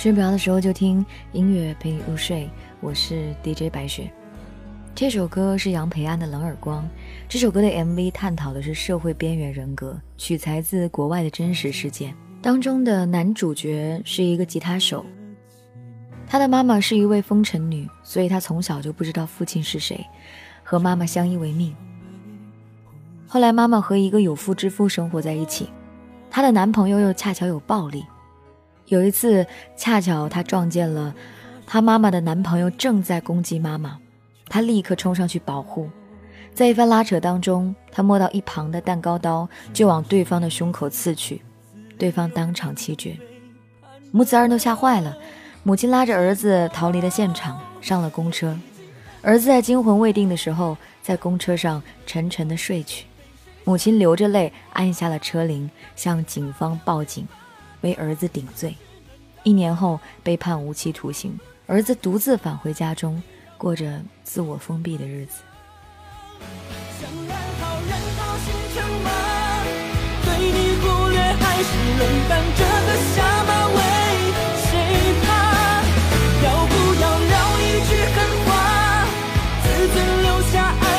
睡不着的时候就听音乐陪你入睡，我是 DJ 白雪。这首歌是杨培安的《冷耳光》，这首歌的 MV 探讨的是社会边缘人格，取材自国外的真实事件。当中的男主角是一个吉他手，他的妈妈是一位风尘女，所以他从小就不知道父亲是谁，和妈妈相依为命。后来妈妈和一个有妇之夫生活在一起，她的男朋友又恰巧有暴力。有一次，恰巧她撞见了她妈妈的男朋友正在攻击妈妈，她立刻冲上去保护。在一番拉扯当中，她摸到一旁的蛋糕刀，就往对方的胸口刺去，对方当场气绝。母子二人都吓坏了，母亲拉着儿子逃离了现场，上了公车。儿子在惊魂未定的时候，在公车上沉沉的睡去。母亲流着泪按下了车铃，向警方报警，为儿子顶罪。一年后被判无期徒刑，儿子独自返回家中，过着自我封闭的日子。对你忽略还是冷淡这个下爱。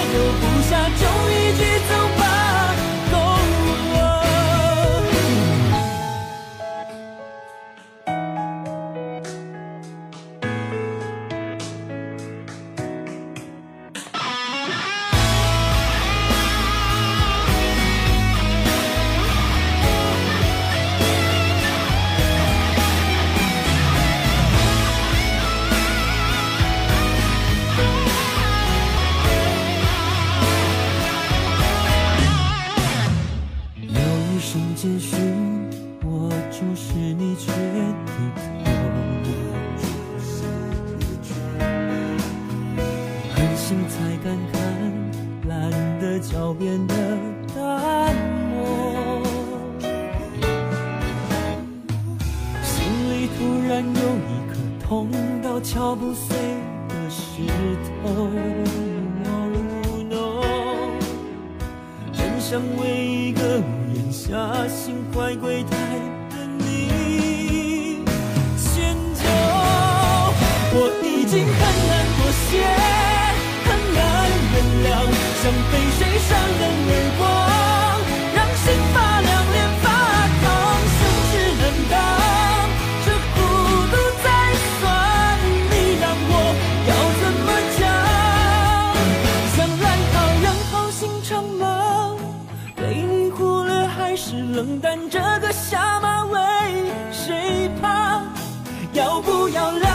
看看，懒得狡辩的淡漠。心里突然有一颗痛到敲不碎的石头。很想为一个屋檐下心怀鬼胎的你迁就。我已经很。看这个下马威，谁怕？要不要来？